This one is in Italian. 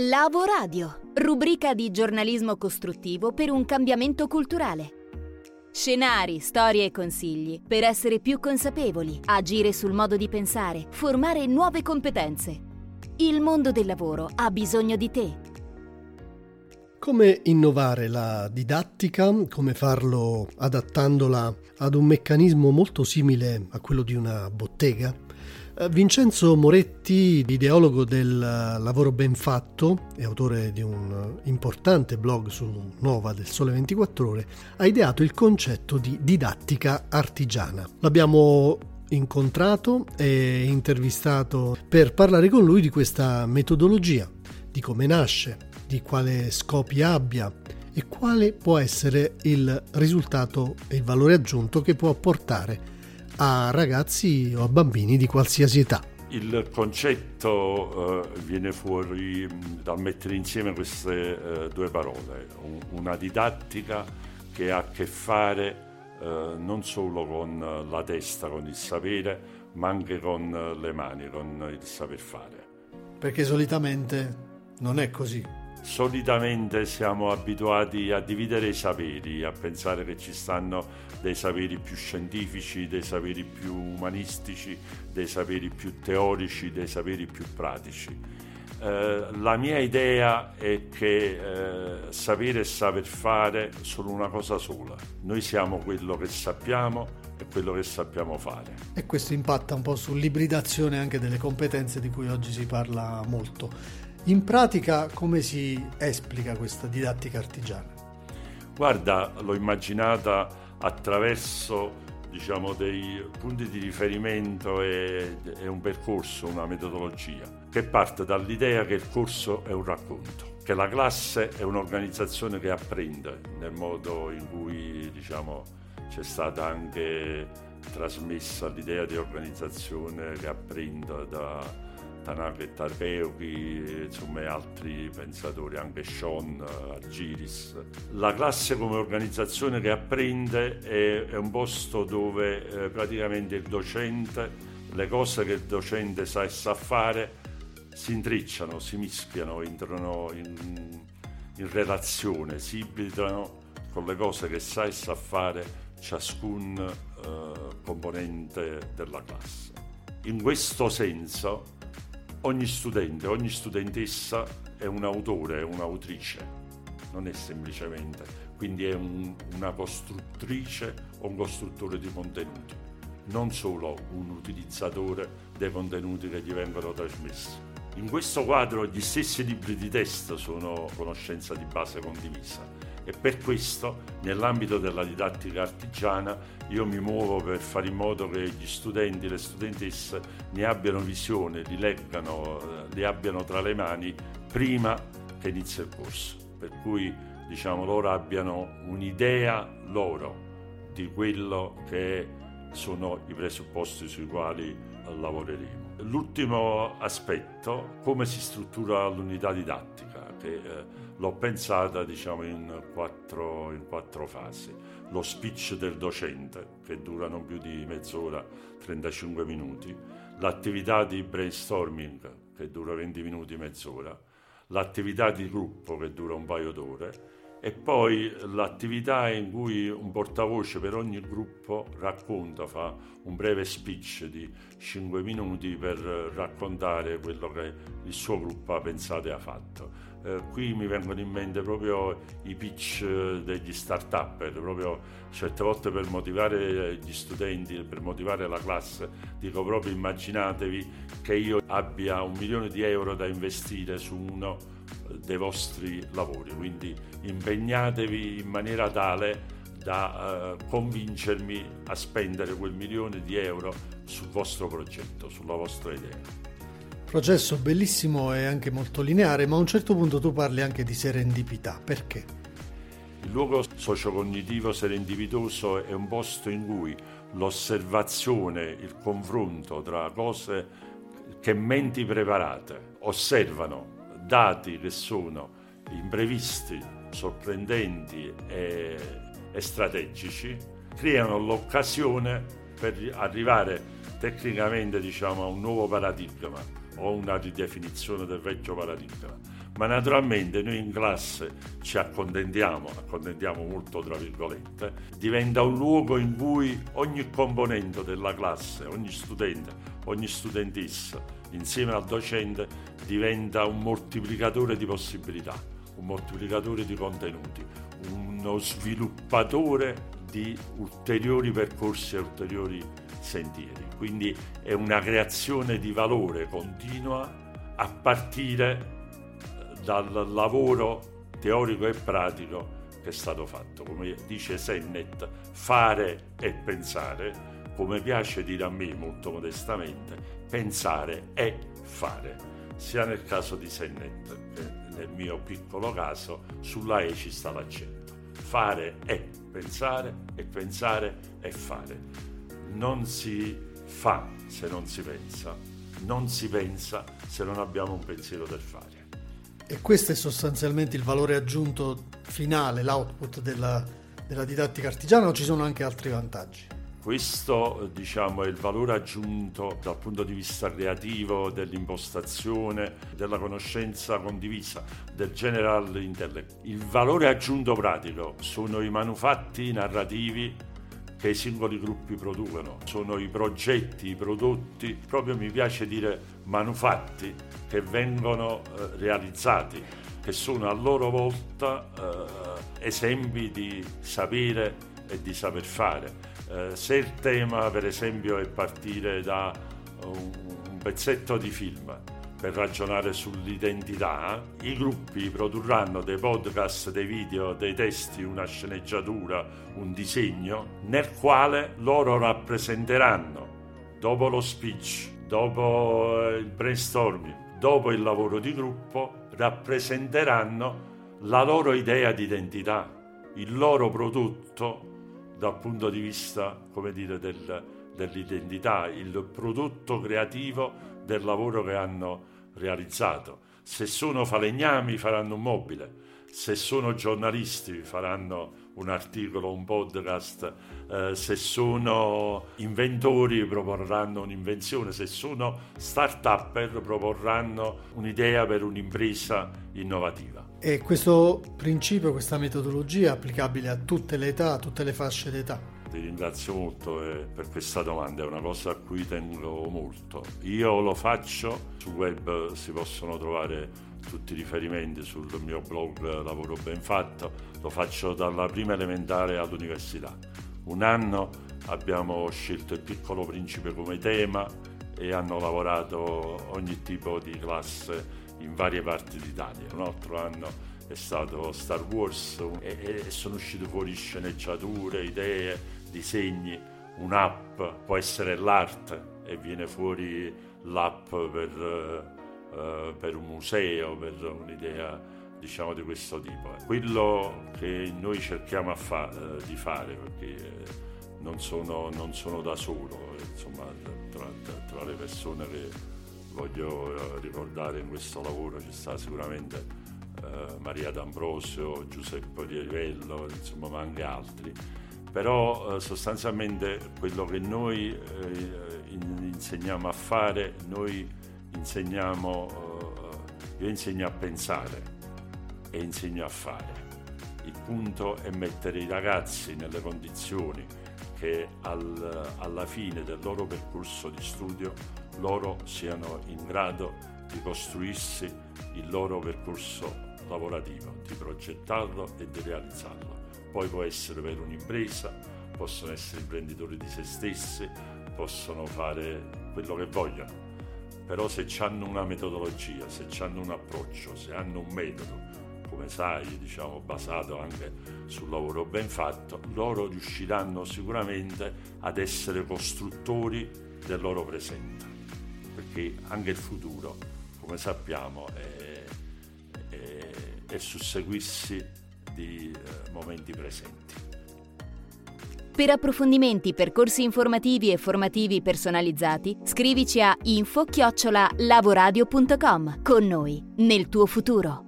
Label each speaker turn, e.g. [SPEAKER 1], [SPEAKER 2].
[SPEAKER 1] Lavo Radio, rubrica di giornalismo costruttivo per un cambiamento culturale. Scenari, storie e consigli per essere più consapevoli, agire sul modo di pensare, formare nuove competenze. Il mondo del lavoro ha bisogno di te.
[SPEAKER 2] Come innovare la didattica, come farlo adattandola ad un meccanismo molto simile a quello di una bottega? Eh, Vincenzo Moretti, ideologo del eh, lavoro ben fatto e autore di un eh, importante blog su Nova del Sole 24 Ore, ha ideato il concetto di didattica artigiana. L'abbiamo incontrato e intervistato per parlare con lui di questa metodologia, di come nasce, di quale scopi abbia e quale può essere il risultato e il valore aggiunto che può portare a ragazzi o a bambini di qualsiasi età.
[SPEAKER 3] Il concetto eh, viene fuori dal mettere insieme queste eh, due parole, una didattica che ha a che fare eh, non solo con la testa, con il sapere, ma anche con le mani, con il saper fare.
[SPEAKER 2] Perché solitamente non è così.
[SPEAKER 3] Solitamente siamo abituati a dividere i saperi, a pensare che ci stanno dei saperi più scientifici, dei saperi più umanistici, dei saperi più teorici, dei saperi più pratici. Eh, la mia idea è che eh, sapere e saper fare sono una cosa sola. Noi siamo quello che sappiamo e quello che sappiamo fare.
[SPEAKER 2] E questo impatta un po' sull'ibridazione anche delle competenze di cui oggi si parla molto. In pratica come si esplica questa didattica artigiana?
[SPEAKER 3] Guarda, l'ho immaginata attraverso diciamo, dei punti di riferimento e, e, un percorso, una metodologia, che parte dall'idea che il corso è un racconto, che la classe è un'organizzazione che apprende nel modo in cui diciamo, c'è stata anche trasmessa l'idea di organizzazione che apprende da Tanaka Tarpeuchi, insomma altri pensatori, anche Sean Argiris. La classe come organizzazione che apprende è, è un posto dove eh, praticamente il docente, le cose che il docente sa e sa fare, si intrecciano, si mischiano, entrano in, in relazione, si ibridano con le cose che sa e sa fare ciascun eh, componente della classe. In questo senso ogni studente, ogni studentessa è un autore, è un'autrice, non è semplicemente, quindi è un, una costruttrice o un costruttore di contenuti, non solo un utilizzatore dei contenuti che gli vengono trasmessi. In questo quadro gli stessi libri di testo sono conoscenza di base condivisa e per questo nell'ambito della didattica artigiana io mi muovo per fare in modo che gli studenti e le studentesse ne abbiano visione, li leggano, eh, li abbiano tra le mani prima che inizi il corso, per cui diciamo loro abbiano un'idea loro di quello che sono i presupposti sui quali lavoreremo. L'ultimo aspetto, come si struttura l'unità didattica, che eh, l'ho pensata diciamo, in, quattro, in quattro fasi. Lo speech del docente, che dura non più di mezz'ora, 35 minuti, l'attività di brainstorming, che dura 20 minuti, mezz'ora, l'attività di gruppo, che dura un paio d'ore, e poi l'attività in cui un portavoce per ogni gruppo racconta, fa un breve speech di 5 minuti per raccontare quello che il suo gruppo ha pensato e ha fatto. Eh, qui mi vengono in mente proprio i pitch degli start-up, proprio certe volte per motivare gli studenti, per motivare la classe, dico proprio immaginatevi che io abbia un milione di euro da investire su uno dei vostri lavori, quindi impegnatevi in maniera tale da uh, convincermi a spendere quel milione di euro sul vostro progetto, sulla vostra idea.
[SPEAKER 2] Processo bellissimo e anche molto lineare, ma a un certo punto tu parli anche di serendipità. Perché?
[SPEAKER 3] Il luogo sociocognitivo serendipitoso è un posto in cui l'osservazione, il confronto tra cose che menti preparate osservano dati che sono imprevisti, sorprendenti e, e strategici, creano l'occasione per arrivare tecnicamente diciamo, a un nuovo paradigma o una ridefinizione del vecchio paradigma, ma naturalmente noi in classe ci accontentiamo, accontentiamo molto tra virgolette, diventa un luogo in cui ogni componente della classe, ogni studente, ogni studentessa, insieme al docente, diventa un moltiplicatore di possibilità, un moltiplicatore di contenuti, uno sviluppatore di ulteriori percorsi e ulteriori sentieri. Quindi è una creazione di valore continua a partire dal lavoro teorico e pratico che è stato fatto. Come dice Sennett, fare e pensare, come piace dire a me molto modestamente, pensare è fare, sia nel caso di Sennett che nel mio piccolo caso, sulla E ci sta l'accento. Fare è pensare e pensare è fare. Non si fa se non si pensa, non si pensa se non abbiamo un pensiero del fare.
[SPEAKER 2] E questo è sostanzialmente il valore aggiunto finale, l'output della, della didattica artigiana o ci sono anche altri vantaggi?
[SPEAKER 3] Questo diciamo, è il valore aggiunto dal punto di vista creativo, dell'impostazione, della conoscenza condivisa, del general intellect. Il valore aggiunto pratico sono i manufatti narrativi che i singoli gruppi producono, sono i progetti, i prodotti, proprio mi piace dire manufatti che vengono eh, realizzati, che sono a loro volta eh, esempi di sapere e di saper fare. Eh, se il tema per esempio è partire da un, un pezzetto di film, per ragionare sull'identità, i gruppi produrranno dei podcast, dei video, dei testi, una sceneggiatura, un disegno nel quale loro rappresenteranno, dopo lo speech, dopo il brainstorming, dopo il lavoro di gruppo, rappresenteranno la loro idea di identità, il loro prodotto dal punto di vista, come dire, del, dell'identità, il prodotto creativo del lavoro che hanno realizzato. Se sono falegnami faranno un mobile, se sono giornalisti faranno un articolo, un podcast, eh, se sono inventori proporranno un'invenzione, se sono start-upper proporranno un'idea per un'impresa innovativa.
[SPEAKER 2] E questo principio, questa metodologia è applicabile a tutte le età, a tutte le fasce d'età?
[SPEAKER 3] Ti ringrazio molto eh, per questa domanda, è una cosa a cui tengo molto. Io lo faccio, sul web si possono trovare tutti i riferimenti sul mio blog Lavoro Ben Fatto, lo faccio dalla prima elementare all'università. Un anno abbiamo scelto il piccolo principe come tema e hanno lavorato ogni tipo di classe in varie parti d'Italia. Un altro anno è stato Star Wars e, e sono uscite fuori sceneggiature, idee, disegni un'app, può essere l'arte e viene fuori l'app per, uh, per un museo, per un'idea diciamo di questo tipo. Quello che noi cerchiamo fa- uh, di fare, perché non sono, non sono da solo, insomma, tra, tra, le persone che voglio ricordare in questo lavoro ci sta sicuramente uh, Maria D'Ambrosio, Giuseppe Di Rivello, insomma, ma anche altri però eh, sostanzialmente quello che noi eh, in, insegniamo a fare, noi insegniamo, eh, io insegno a pensare e insegno a fare. Il punto è mettere i ragazzi nelle condizioni che al, alla fine del loro percorso di studio loro siano in grado di costruirsi il loro percorso lavorativo, di progettarlo e di realizzarlo poi può essere per un'impresa, possono essere imprenditori di se stessi, possono fare quello che vogliono. Però se hanno una metodologia, se hanno un approccio, se hanno un metodo, come sai, diciamo, basato anche sul lavoro ben fatto, loro riusciranno sicuramente ad essere costruttori del loro presente. Perché anche il futuro, come sappiamo, è, è, è susseguirsi di eh, momenti presenti.
[SPEAKER 1] Per approfondimenti, percorsi informativi e formativi personalizzati, scrivici a info-lavoradio.com. Con noi, nel tuo futuro.